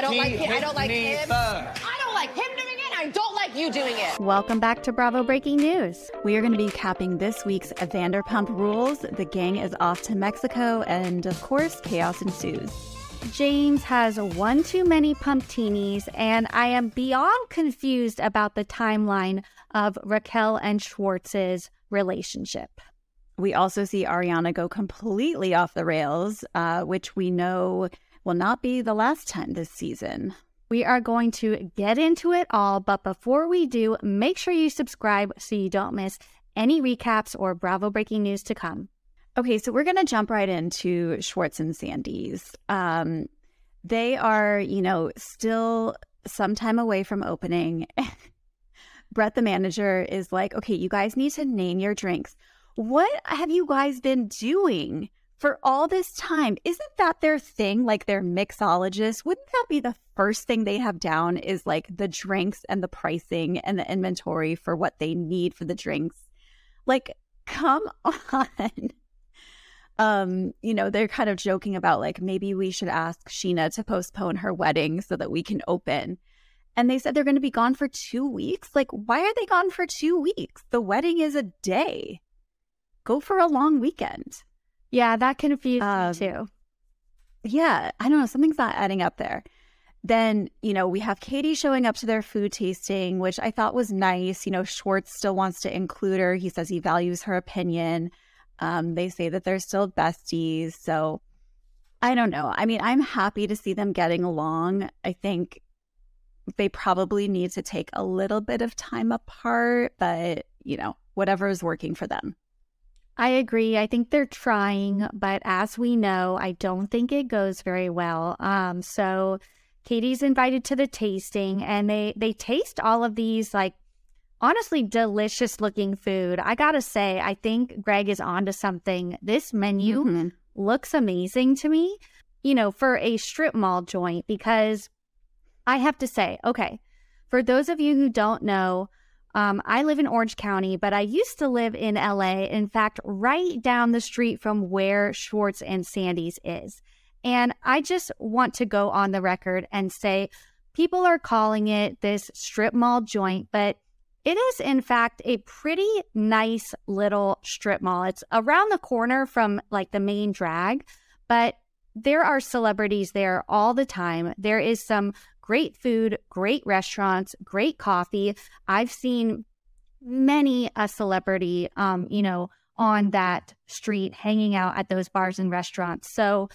I don't like him. I don't like him. I don't like him doing it. I don't like you doing it. Welcome back to Bravo Breaking News. We are going to be capping this week's Vanderpump Rules. The gang is off to Mexico, and of course, chaos ensues. James has one too many pumptinis, and I am beyond confused about the timeline of Raquel and Schwartz's relationship. We also see Ariana go completely off the rails, uh, which we know will not be the last time this season. We are going to get into it all, but before we do, make sure you subscribe so you don't miss any recaps or Bravo breaking news to come. Okay, so we're going to jump right into Schwartz and Sandy's. Um, they are, you know, still some time away from opening. Brett, the manager, is like, okay, you guys need to name your drinks. What have you guys been doing for all this time? Isn't that their thing? Like their mixologist? Wouldn't that be the first thing they have down is like the drinks and the pricing and the inventory for what they need for the drinks? Like, come on. Um, you know, they're kind of joking about like maybe we should ask Scheana to postpone her wedding so that we can open. And they said they're going to be gone for two weeks. Like, why are they gone for two weeks? The wedding is a day. Go for a long weekend. Yeah, that confused Um, me too. Yeah, I don't know. Something's not adding up there. Then, you know, we have Katie showing up to their food tasting, which I thought was nice. You know, Schwartz still wants to include her. He says he values her opinion. Um, they say that they're still besties. So I don't know. I mean, I'm happy to see them getting along. I think they probably need to take a little bit of time apart, but, you know, whatever is working for them. I agree. I think they're trying, but as we know, I don't think it goes very well. Um, so Katie's invited to the tasting, and they they taste all of these like honestly delicious looking food. I gotta say, I think Greg is onto something. This menu Mhm. looks amazing to me. You know, for a strip mall joint, because I have to say, okay, for those of you who don't know, um, I live in Orange County, but I used to live in LA. In fact, right down the street from where Schwartz and Sandy's is. And I just want to go on the record and say people are calling it this strip mall joint, but it is, in fact, a pretty nice little strip mall. It's around the corner from like the main drag, but there are celebrities there all the time. There is some great food, great restaurants, great coffee. I've seen many a celebrity, um, you know, on that street hanging out at those bars and restaurants. So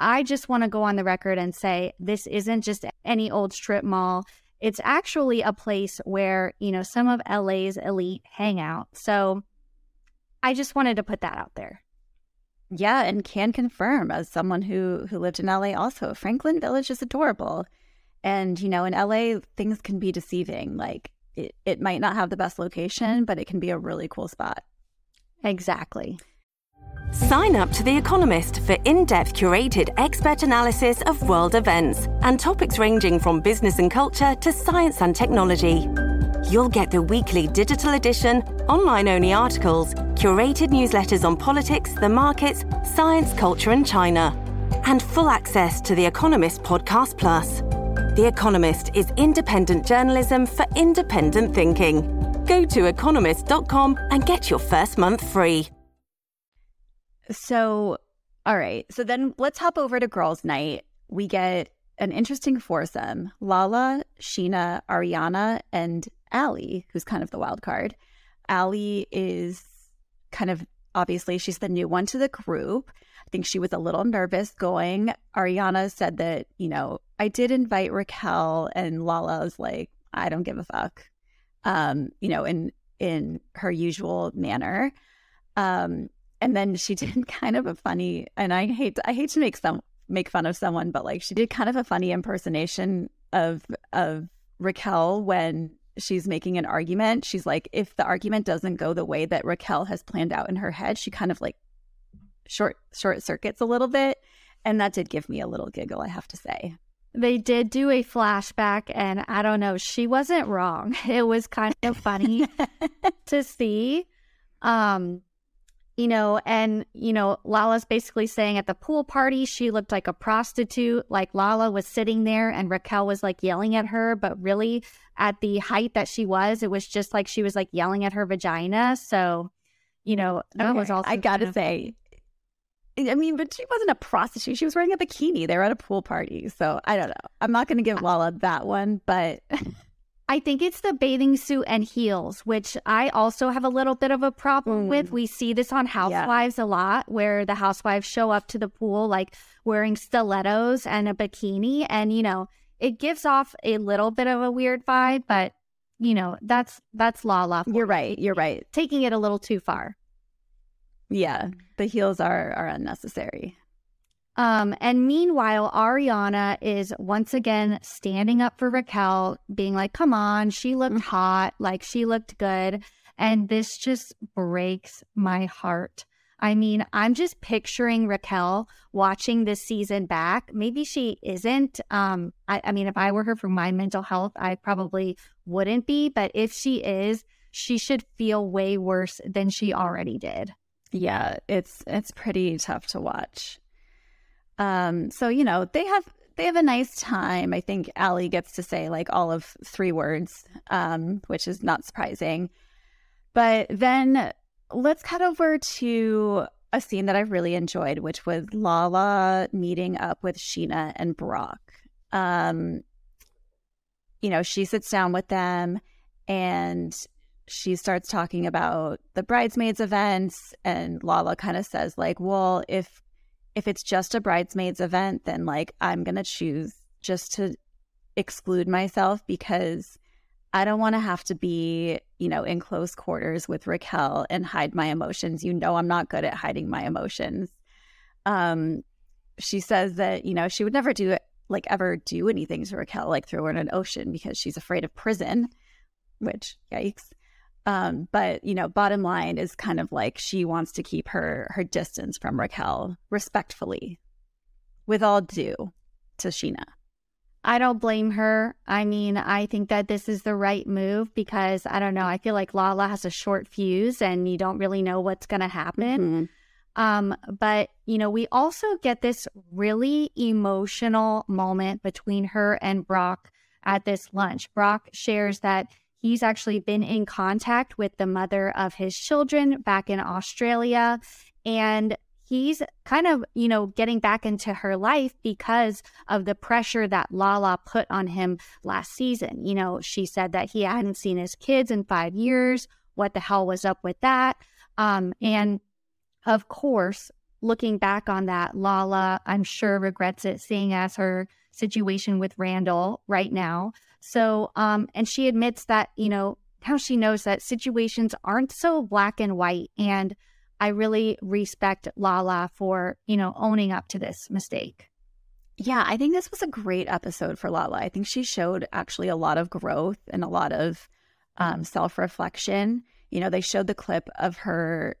I just want to go on the record and say this isn't just any old strip mall. It's actually a place where, you know, some of LA's elite hang out. So I just wanted to put that out there. Yeah, and can confirm as someone who who lived in LA also. Franklin Village is adorable. And you know, in LA things can be deceiving. Like it, it might not have the best location, but it can be a really cool spot. Exactly. Sign up to The Economist for in depth curated expert analysis of world events and topics ranging from business and culture to science and technology. You'll get the weekly digital edition, online only articles, curated newsletters on politics, the markets, science, culture, and China, and full access to The Economist Podcast Plus. The Economist is independent journalism for independent thinking. Go to economist.com and get your first month free. So, all right. So then let's hop over to girls' night. We get an interesting foursome Lala, Scheana, Ariana, and Ally, who's kind of the wild card. Ally is kind of obviously she's the new one to the group. I think she was a little nervous going. Ariana said that, you know, I did invite Raquel and Lala was like, I don't give a fuck. Um, you know, in in her usual manner. Um, and then she did kind of a funny and I hate to, I hate to make some make fun of someone, but like she did kind of a funny impersonation of of Raquel when she's making an argument. She's like, if the argument doesn't go the way that Raquel has planned out in her head, she kind of like short short circuits a little bit. And that did give me a little giggle, I have to say. They did do a flashback, and I don't know, she wasn't wrong. It was kind of funny to see. Um, you know, and, you know, Lala's basically saying at the pool party, she looked like a prostitute. Like Lala was sitting there and Raquel was like yelling at her, but really at the height that she was, it was just like she was like yelling at her vagina. So, you know, that okay. was also. I gotta kind of... say, I mean, but she wasn't a prostitute. She was wearing a bikini. They were at a pool party. So I don't know. I'm not going to give Lala that one, but I think it's the bathing suit and heels, which I also have a little bit of a problem mm. with. We see this on Housewives yeah. a lot, where the housewives show up to the pool like wearing stilettos and a bikini. And, you know, it gives off a little bit of a weird vibe, but, you know, that's that's Lala. You're right. You're right. Taking it a little too far. Yeah. The heels are are unnecessary. Um, and meanwhile, Ariana is once again standing up for Raquel, being like, come on, she looked mm. hot, like she looked good. And this just breaks my heart. I mean, I'm just picturing Raquel watching this season back. Maybe she isn't. Um, I, I mean, if I were her for my mental health, I probably wouldn't be. But if she is, she should feel way worse than she already did. Yeah, it's it's pretty tough to watch. Um, so you know they have they have a nice time. I think Ally gets to say like all of three words, um, which is not surprising. But then let's cut over to a scene that I really enjoyed, which was Lala meeting up with Scheana and Brock. Um, you know, she sits down with them and she starts talking about the bridesmaids events and Lala kind of says like, "Well, if if it's just a bridesmaids event, then like I'm going to choose just to exclude myself because I don't want to have to be, you know, in close quarters with Raquel and hide my emotions. You know, I'm not good at hiding my emotions. Um, she says that, you know, she would never do it, like ever do anything to Raquel, like throw her in an ocean because she's afraid of prison, which yikes. Um, but you know, bottom line is kind of like she wants to keep her her distance from Raquel respectfully, with all due to Scheana. I don't blame her. I mean, I think that this is the right move because I don't know. I feel like Lala has a short fuse and you don't really know what's going to happen. Mm-hmm. Um, but, you know, we also get this really emotional moment between her and Brock at this lunch. Brock shares that He's actually been in contact with the mother of his children back in Australia. And he's kind of, you know, getting back into her life because of the pressure that Lala put on him last season. You know, she said that he hadn't seen his kids in five years. What the hell was up with that? Um, and of course, looking back on that, Lala, I'm sure, regrets it, seeing as her situation with Randall right now. So, um, and she admits that, you know, how she knows that situations aren't so black and white. And I really respect Lala for, you know, owning up to this mistake. Yeah, I think this was a great episode for Lala. I think she showed actually a lot of growth and a lot of um, self reflection. You know, they showed the clip of her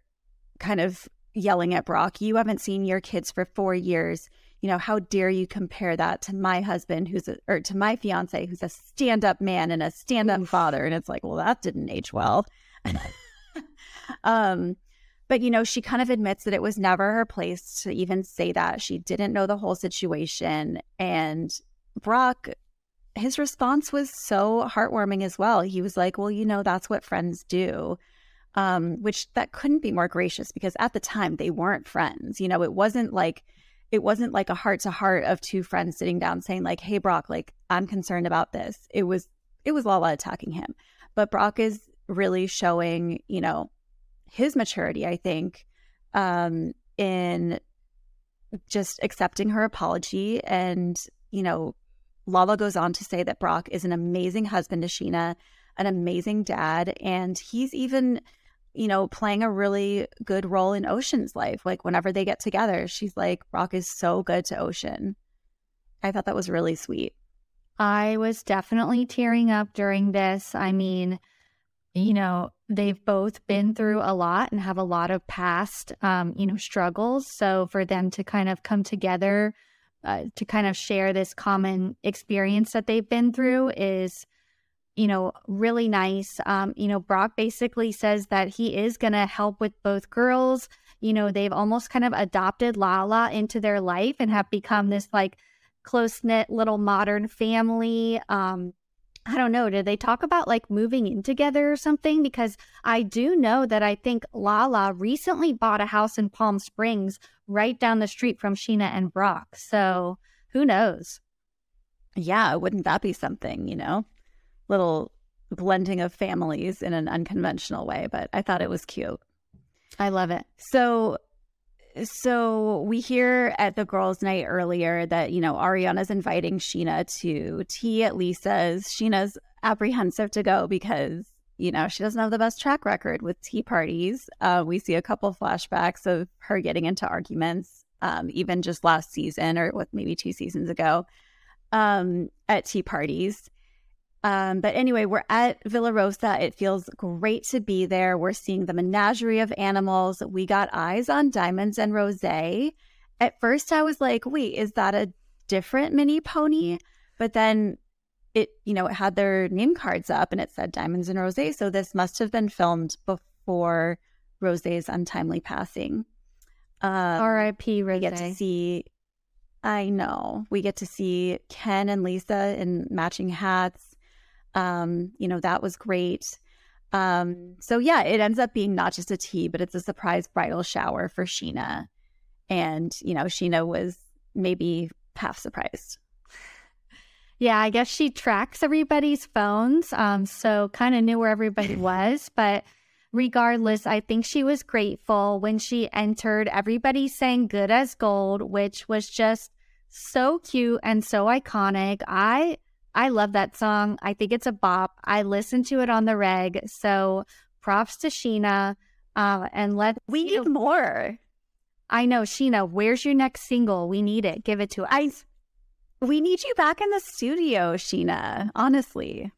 kind of yelling at Brock, You haven't seen your kids for four years you know, how dare you compare that to my husband who's a, or to my fiance who's a stand up man and a stand up father? And it's like, well, that didn't age well. um, but, you know, she kind of admits that it was never her place to even say that. She didn't know the whole situation. And Brock, his response was so heartwarming as well. He was like, well, you know, that's what friends do. Um, which that couldn't be more gracious because at the time they weren't friends. You know, it wasn't like it wasn't like a heart to heart of two friends sitting down saying like hey brock like i'm concerned about this. It was it was lala attacking him. But brock is really showing you know his maturity i think um in just accepting her apology. And you know lala goes on to say that brock is an amazing husband to Scheana, an amazing dad. And he's even you know, playing a really good role in Ocean's life. Like whenever they get together, she's like, Brock is so good to Ocean. I thought that was really sweet. I was definitely tearing up during this. I mean, you know, they've both been through a lot and have a lot of past, um, you know, struggles. So for them to kind of come together uh, to kind of share this common experience that they've been through is you know, really nice. Um, you know, Brock basically says that he is going to help with both girls. you know, they've almost kind of adopted Lala into their life and have become this like close knit little modern family. Um, I don't know. Did they talk about like moving in together or something? Because I do know that I think Lala recently bought a house in Palm Springs right down the street from Scheana and Brock. So who knows? Yeah, wouldn't that be something, you know? Little blending of families in an unconventional way, but I thought it was cute. I love it. So so we hear at the girls' night earlier that, you know, Ariana's inviting Scheana to tea at Lisa's. Scheana's apprehensive to go because, you know, she doesn't have the best track record with tea parties. Uh, we see a couple flashbacks of her getting into arguments, um, even just last season or what maybe two seasons ago um, at tea parties. Um, but anyway, we're at Villa Rosa. It feels great to be there. We're seeing the menagerie of animals. We got eyes on Diamonds and Rose. At first, I was like, wait, is that a different mini pony? But then it, you know, it had their name cards up and it said Diamonds and Rose. So this must have been filmed before Rose's untimely passing. Um, R.I.P. Rose. We get to see, I know, we get to see Ken and Lisa in matching hats. Um, you know, that was great. Um, so yeah, it ends up being not just a tea, but it's a surprise bridal shower for Scheana. And, you know, Scheana was maybe half surprised. Yeah, I guess she tracks everybody's phones. Um, so kind of knew where everybody was. But regardless, I think she was grateful when she entered. Everybody sang good as gold, which was just so cute and so iconic. I I love that song. I think it's a bop. I listen to it on the reg. So props to Scheana. Uh, and let we need more. I know, Scheana. Where's your next single? We need it. Give it to us. I, we need you back in the studio, Scheana. Honestly,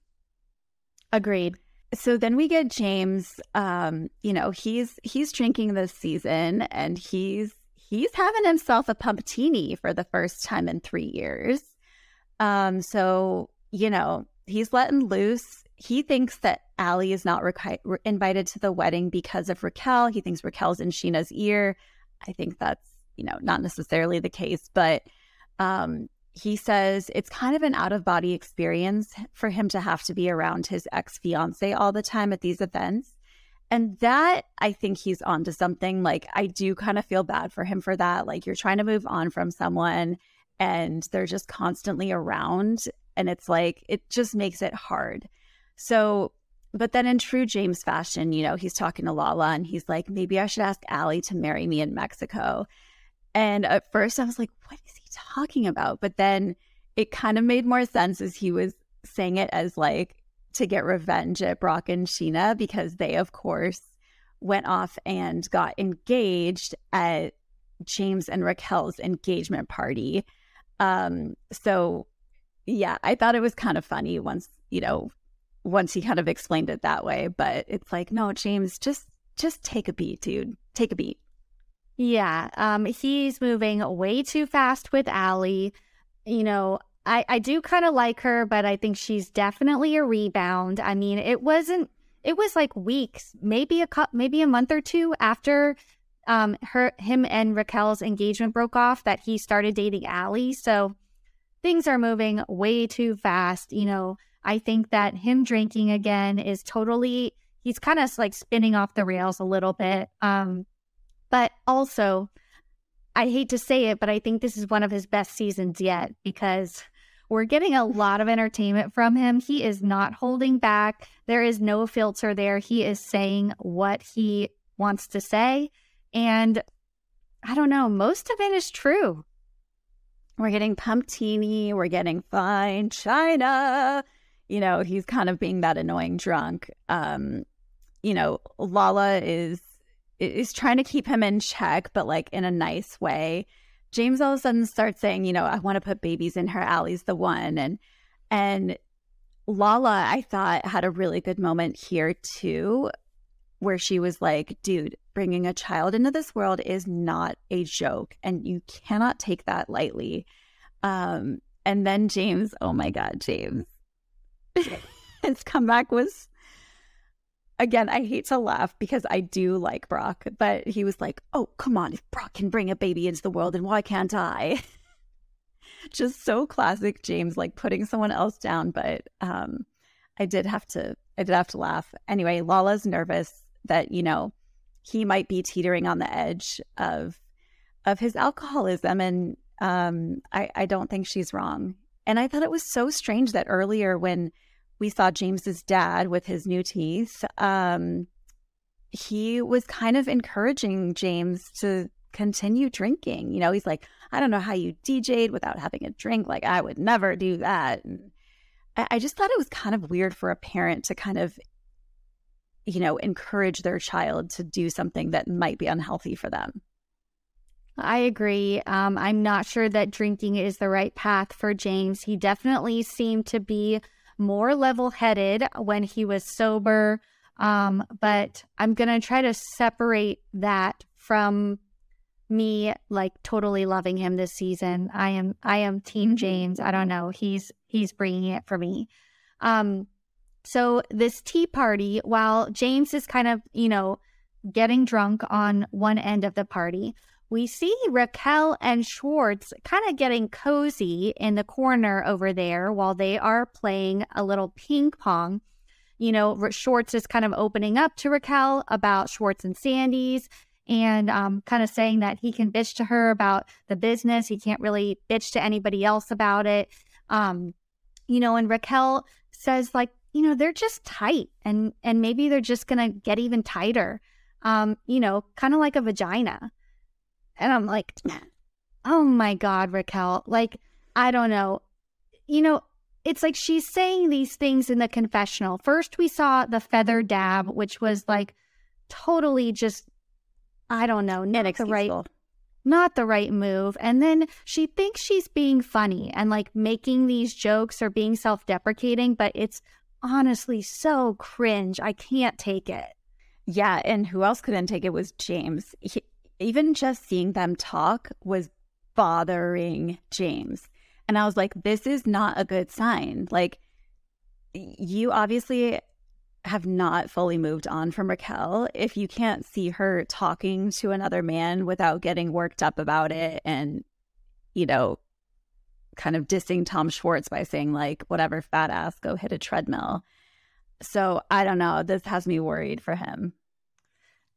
agreed. So then we get James. Um, you know, he's he's drinking this season, and he's he's having himself a pumptini for the first time in three years. Um, so, you know, he's letting loose. He thinks that Ally is not re- invited to the wedding because of Raquel. He thinks Raquel's in Scheana's ear. I think that's, you know, not necessarily the case, but um, he says it's kind of an out of body experience for him to have to be around his ex fiance all the time at these events. And that I think he's onto something. Like, I do kind of feel bad for him for that. Like, you're trying to move on from someone and they're just constantly around. And it's like, it just makes it hard. So, but then in true James fashion, you know, he's talking to Lala and he's like, maybe I should ask Ally to marry me in Mexico. And at first I was like, what is he talking about? But then it kind of made more sense as he was saying it as like to get revenge at Brock and Scheana because they, of course, went off and got engaged at James and Raquel's engagement party. Um, so yeah, I thought it was kind of funny once, you know, once he kind of explained it that way. But it's like, no, James, just just take a beat, dude. Take a beat. Yeah. Um, he's moving way too fast with Ally. You know, I, I do kind of like her, but I think she's definitely a rebound. I mean, it wasn't it was like weeks, maybe a cup, maybe a month or two after um her him and Raquel's engagement broke off that he started dating Ally. So things are moving way too fast. You know, I think that him drinking again is totally he's kind of like spinning off the rails a little bit. Um but also I hate to say it, but I think this is one of his best seasons yet because we're getting a lot of entertainment from him. He is not holding back. There is no filter there. He is saying what he wants to say. And I don't know, most of it is true. We're getting pumptini, we're getting fine china. You know, he's kind of being that annoying drunk. Um, you know, Lala is is trying to keep him in check, but like in a nice way. James all of a sudden starts saying, you know, I want to put babies in her. Ally's the one. And and Lala, I thought, had a really good moment here too, where she was like, dude, bringing a child into this world is not a joke and you cannot take that lightly. Um, and then James, oh my God, James, his comeback was, again, I hate to laugh because I do like Brock, but he was like, "Oh, come on, if Brock can bring a baby into the world, then why can't I?" Just so classic James, like putting someone else down. But um, I did have to, I did have to laugh. Anyway, Lala's nervous that you know he might be teetering on the edge of of his alcoholism, and um, I, I don't think she's wrong. And I thought it was so strange that earlier when we saw James's dad with his new teeth, um, he was kind of encouraging James to continue drinking. You know, he's like, I don't know how you DJ'd without having a drink. Like, I would never do that. And I, I just thought it was kind of weird for a parent to kind of, you know, encourage their child to do something that might be unhealthy for them. I agree. Um, I'm not sure that drinking is the right path for James. He definitely seemed to be more level headed when he was sober. Um, but I'm going to try to separate that from me like totally loving him this season. I am I am team James. I don't know. He's he's bringing it for me. Um so this tea party while James is kind of, you know, getting drunk on one end of the party, we see Raquel and Schwartz kind of getting cozy in the corner over there while they are playing a little ping pong. You know, Schwartz is kind of opening up to Raquel about Schwartz and Sandy's and um, kind of saying that he can bitch to her about the business. He can't really bitch to anybody else about it. Um, you know, and Raquel says, like, you know, they're just tight and and maybe they're just gonna get even tighter. Um, you know, kind of like a vagina. And I'm like, oh my God, Raquel. Like, I don't know. You know, it's like she's saying these things in the confessional. First, we saw the feather dab, which was like totally just, I don't know, not the right, not the right move. And then she thinks she's being funny and like making these jokes or being self deprecating, but it's honestly so cringe. I can't take it. Yeah. And who else couldn't take it was James. He, even just seeing them talk was bothering James. And I was like, this is not a good sign. Like, you obviously have not fully moved on from Raquel if you can't see her talking to another man without getting worked up about it and, you know, kind of dissing Tom Schwartz by saying, like, whatever, fat ass, go hit a treadmill. So I don't know. This has me worried for him.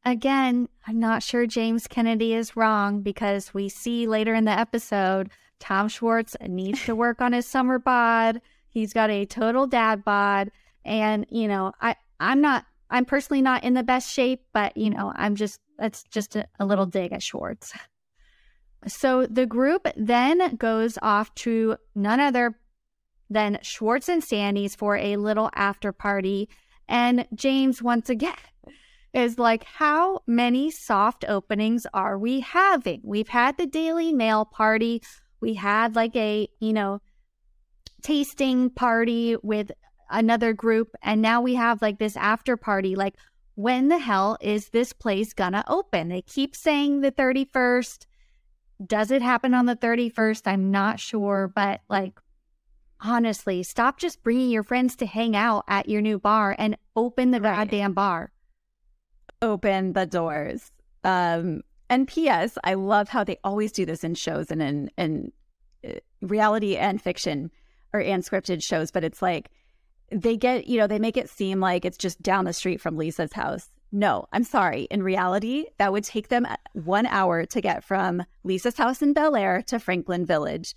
Again, I'm not sure James Kennedy is wrong because we see later in the episode Tom Schwartz needs to work on his summer bod. He's got a total dad bod. And, you know, I, I'm not, I'm personally not in the best shape, but, you know, I'm just, that's just a, a little dig at Schwartz. So the group then goes off to none other than Schwartz and Sandy's for a little after party. And James, once again, is like, how many soft openings are we having? We've had the Daily Mail party. We had like a, you know, tasting party with another group. And now we have like this after party. Like, when the hell is this place gonna open? They keep saying the 31st. Does it happen on the 31st? I'm not sure. But like, honestly, stop just bringing your friends to hang out at your new bar and open the right. goddamn bar open the doors. Um, and P.S. I love how they always do this in shows and in in uh, reality and fiction or and scripted shows. But it's like they get you know they make it seem like it's just down the street from Lisa's house. No, I'm sorry. In reality, that would take them one hour to get from Lisa's house in Bel Air to Franklin Village.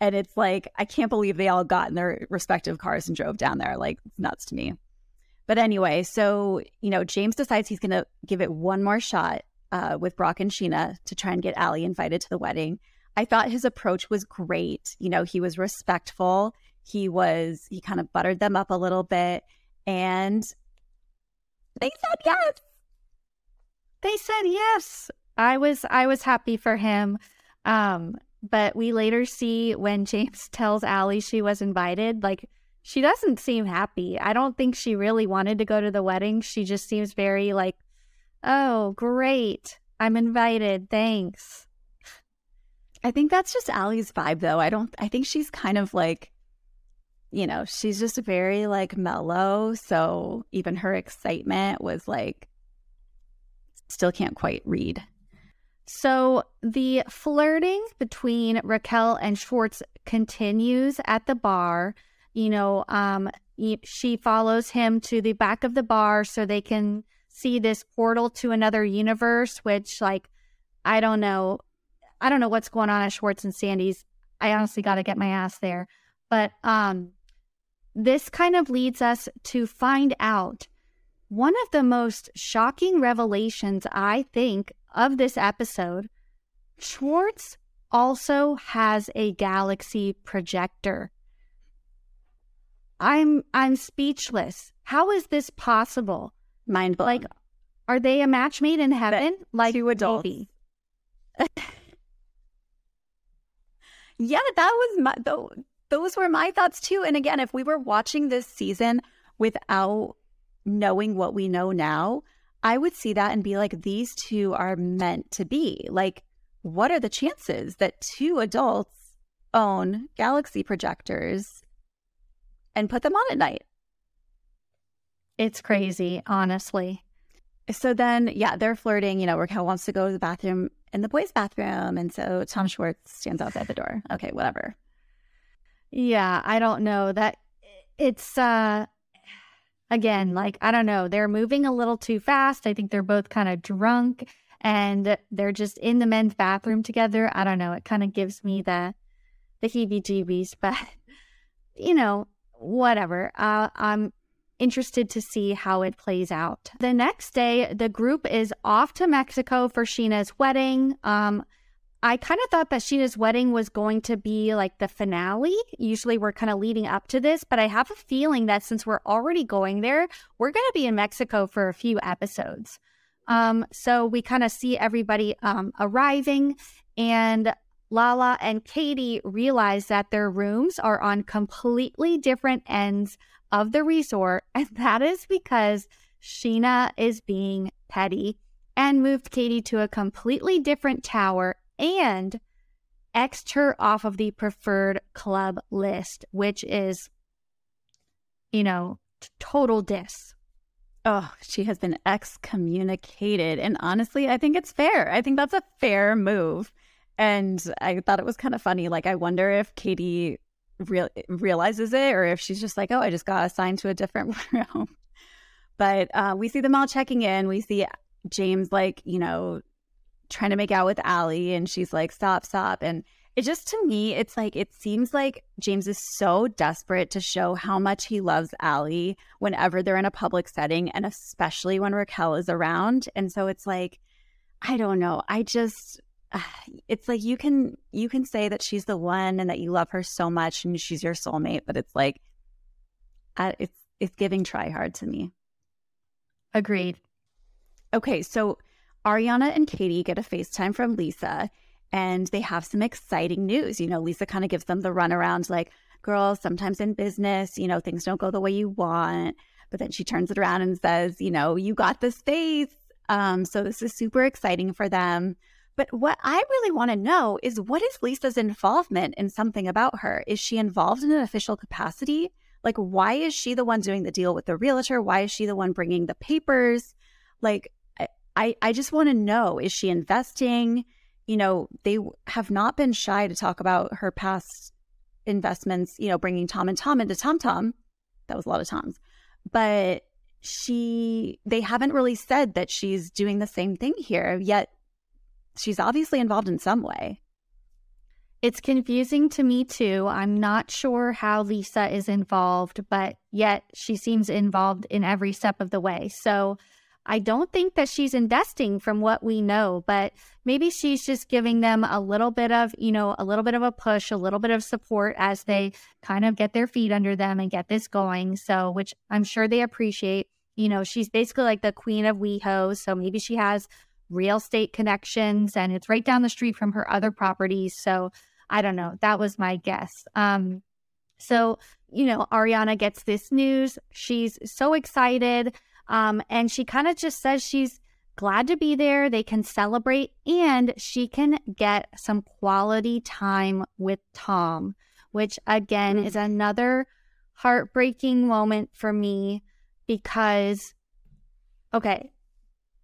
And it's like, I can't believe they all got in their respective cars and drove down there. Like, nuts to me. But anyway, so, you know, James decides he's going to give it one more shot uh, with Brock and Scheana to try and get Ally invited to the wedding. I thought his approach was great. You know, he was respectful. He was, he kind of buttered them up a little bit and they said yes. They said yes. I was, I was happy for him. Um, but we later see when James tells Ally she was invited, like she doesn't seem happy. I don't think she really wanted to go to the wedding. She just seems very like, oh, great. I'm invited. Thanks. I think that's just Ally's vibe though. I don't I think she's kind of like you know, she's just very like mellow. So even her excitement was like, still can't quite read. So the flirting between Raquel and Schwartz continues at the bar. You know, um, she follows him to the back of the bar so they can see this portal to another universe, which, like, I don't know. I don't know what's going on at Schwartz and Sandy's. I honestly got to get my ass there. But um, this kind of leads us to find out one of the most shocking revelations, I think, of this episode. Schwartz also has a galaxy projector. I'm I'm speechless. How is this possible? Mind blown. Like, are they a match made in heaven? But like two adults. yeah, that was my though. Those were my thoughts too. And again, if we were watching this season without knowing what we know now, I would see that and be like, these two are meant to be. Like, what are the chances that two adults own galaxy projectors and put them on at night? It's crazy, honestly. So then, yeah, they're flirting. You know, Raquel wants to go to the bathroom in the boys' bathroom. And so Tom Schwartz stands outside the door. Okay, whatever. Yeah, I don't know. That it's, uh, again, like, I don't know. They're moving a little too fast. I think they're both kind of drunk and they're just in the men's bathroom together. I don't know. It kind of gives me the, the heebie jeebies, but, you know, whatever. Uh, I'm interested to see how it plays out. The next day, the group is off to Mexico for Scheana's wedding. Um, I kind of thought that Scheana's wedding was going to be like the finale. Usually we're kind of leading up to this, but I have a feeling that since we're already going there, we're going to be in Mexico for a few episodes. Um, so we kind of see everybody um, arriving, and Lala and Katie realize that their rooms are on completely different ends of the resort, and that is because Scheana is being petty and moved Katie to a completely different tower and xed her off of the preferred club list, which is, you know, total diss. Oh, she has been excommunicated. And honestly, I think it's fair. I think that's a fair move. And I thought it was kind of funny. Like, I wonder if Katie real, realizes it or if she's just like, oh, I just got assigned to a different room. But uh, we see them all checking in. We see James, like, you know, trying to make out with Ally, and she's like, stop, stop. And it just to me, it's like, it seems like James is so desperate to show how much he loves Ally whenever they're in a public setting, and especially when Raquel is around. And so it's like, I don't know. I just, it's like you can you can say that she's the one and that you love her so much and she's your soulmate, but it's like uh, it's it's giving try hard to me. Agreed. Okay, so Ariana and Katie get a FaceTime from Lisa and they have some exciting news. You know, Lisa kind of gives them the runaround like, girls, sometimes in business, you know, things don't go the way you want. But then she turns it around and says, you know, you got this face. Um, so this is super exciting for them. But what I really want to know is what is Lisa's involvement in something about her? Is she involved in an official capacity? Like, why is she the one doing the deal with the realtor? Why is she the one bringing the papers? Like, I, I just want to know is she investing? You know, they have not been shy to talk about her past investments, you know, bringing Tom and Tom into Tom Tom. That was a lot of Toms. But she, they haven't really said that she's doing the same thing here. Yet she's obviously involved in some way. It's confusing to me too. I'm not sure how Lisa is involved, but yet she seems involved in every step of the way. So I don't think that she's investing from what we know, but maybe she's just giving them a little bit of, you know, a little bit of a push, a little bit of support as they kind of get their feet under them and get this going. So, which I'm sure they appreciate. You know, she's basically like the queen of WeHo. So maybe she has real estate connections and it's right down the street from her other properties. So I don't know. That was my guess. Um, so, you know, Ariana gets this news. She's so excited. Um, and she kind of just says she's glad to be there. They can celebrate and she can get some quality time with Tom, which again is another heartbreaking moment for me because, okay,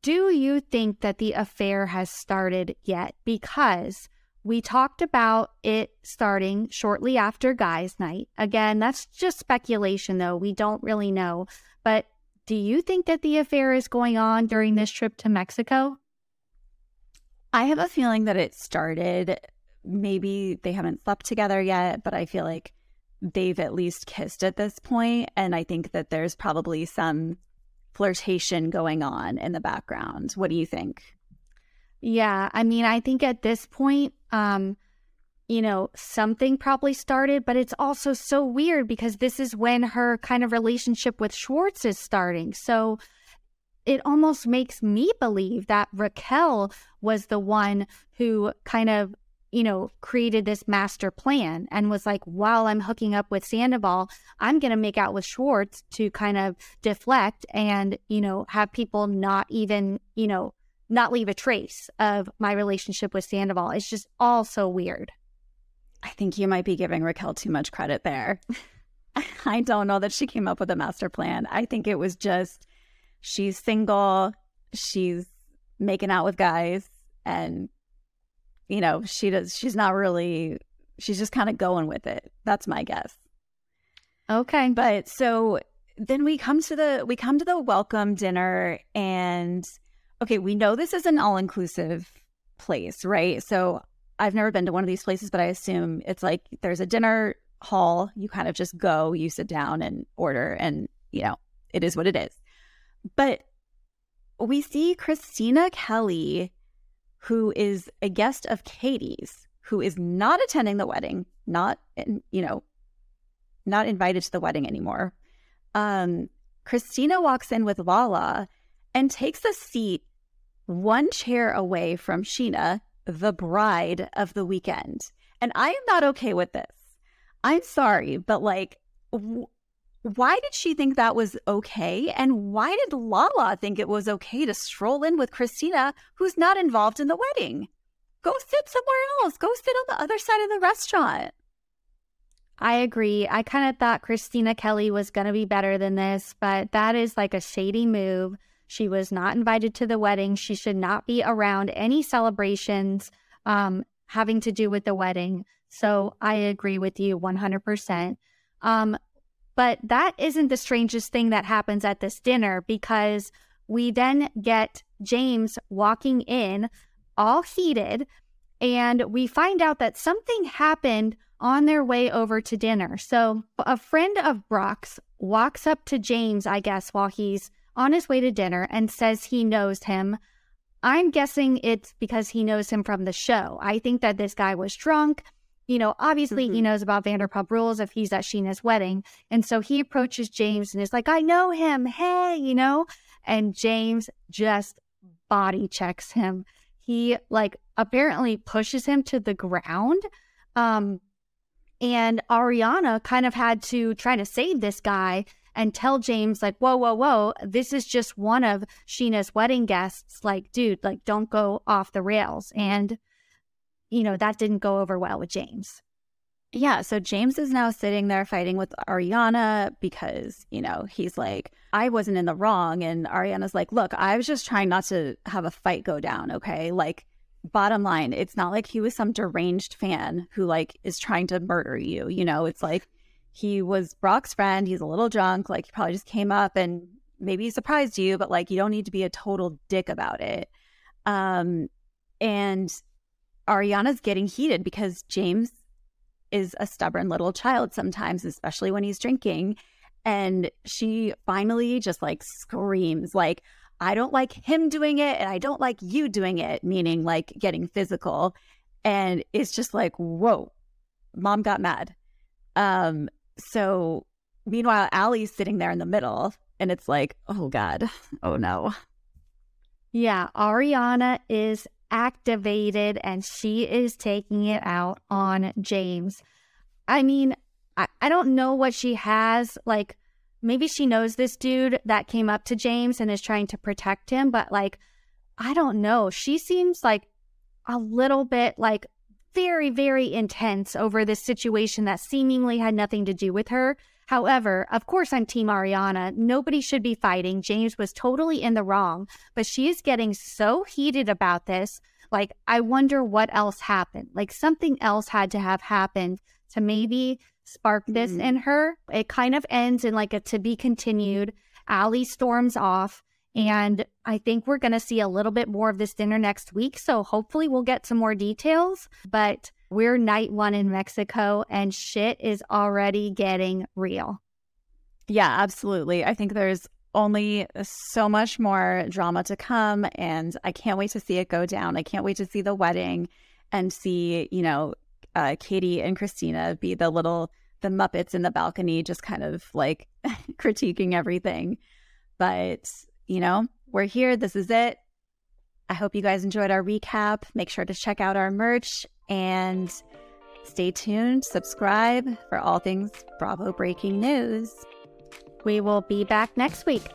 do you think that the affair has started yet? Because we talked about it starting shortly after guys' night. Again, that's just speculation, though. We don't really know. But do you think that the affair is going on during this trip to Mexico? I have a feeling that it started. Maybe they haven't slept together yet, but I feel like they've at least kissed at this point, And I think that there's probably some flirtation going on in the background. What do you think? Yeah, I mean, I think at this point, um, you know, something probably started, but it's also so weird because this is when her kind of relationship with Schwartz is starting. So it almost makes me believe that Raquel was the one who kind of, you know, created this master plan and was like, while I'm hooking up with Sandoval, I'm going to make out with Schwartz to kind of deflect and, you know, have people not even, you know, not leave a trace of my relationship with Sandoval. It's just all so weird. I think you might be giving Raquel too much credit there. I don't know that she came up with a master plan. I think it was just she's single, she's making out with guys, and you know, she does she's not really she's just kind of going with it. That's my guess. Okay. But so then we come to the we come to the welcome dinner and okay, we know this is an all-inclusive place, right? So I've never been to one of these places, but I assume it's like there's a dinner hall, you kind of just go, you sit down and order and, you know, it is what it is. But we see Kristina Kelly, who is a guest of Katie's, who is not attending the wedding, not, you know, not invited to the wedding anymore. Um, Kristina walks in with Lala and takes a seat one chair away from Scheana, the bride of the weekend. And I am not okay with this. I'm sorry, but like, why did she think that was okay? And why did Lala think it was okay to stroll in with Kristina, who's not involved in the wedding? Go sit somewhere else. Go sit on the other side of the restaurant. I agree. I kind of thought Kristina Kelly was going to be better than this, but that is like a shady move. She was not invited to the wedding. She should not be around any celebrations um, having to do with the wedding. So I agree with you 100%. Um, but that isn't the strangest thing that happens at this dinner because we then get James walking in all heated and we find out that something happened on their way over to dinner. So a friend of Brock's walks up to James, I guess, while he's on his way to dinner and says he knows him. I'm guessing it's because he knows him from the show. I think that this guy was drunk you know, obviously mm-hmm. he knows about Vanderpump Rules if he's at Scheana's wedding. And so he approaches James and is like, I know him. Hey, you know? And James just body checks him. He like apparently pushes him to the ground. Um, and Ariana kind of had to try to save this guy and tell James, like, whoa, whoa, whoa, this is just one of Scheana's wedding guests. Like, dude, like, don't go off the rails. And you know, that didn't go over well with James. Yeah. So James is now sitting there fighting with Ariana because, you know, he's like, I wasn't in the wrong. And Ariana's like, look, I was just trying not to have a fight go down. Okay. Like, bottom line, it's not like he was some deranged fan who, like, is trying to murder you. You know, it's like he was Brock's friend. He's a little drunk. Like, he probably just came up and maybe surprised you, but like, you don't need to be a total dick about it. Um, and Ariana's getting heated because James is a stubborn little child sometimes, especially when he's drinking. And she finally just like screams, like, I don't like him doing it and I don't like you doing it, meaning like getting physical. And it's just like, whoa, mom got mad. Um, so meanwhile, Ally's sitting there in the middle and it's like, oh God, oh no. Yeah, Ariana is activated and she is taking it out on James. I mean, I, I don't know what she has. Like, maybe she knows this dude that came up to James and is trying to protect him, but like, I don't know. She seems like a little bit like very, very intense over this situation that seemingly had nothing to do with her. However, of course, I'm Team Ariana. Nobody should be fighting. James was totally in the wrong, but she is getting so heated about this. Like, I wonder what else happened. Like, something else had to have happened to maybe spark this mm-hmm. in her. It kind of ends in like a to be continued. Ally storms off. And I think we're going to see a little bit more of this dinner next week. So hopefully we'll get some more details. But we're night one in Mexico and shit is already getting real. Yeah, absolutely. I think there's only so much more drama to come. And I can't wait to see it go down. I can't wait to see the wedding and see, you know, uh, Katie and Kristina be the little, the Muppets in the balcony, just kind of like critiquing everything. But, you know, we're here. This is it. I hope you guys enjoyed our recap. Make sure to check out our merch and stay tuned, subscribe for all things Bravo breaking news. We will be back next week.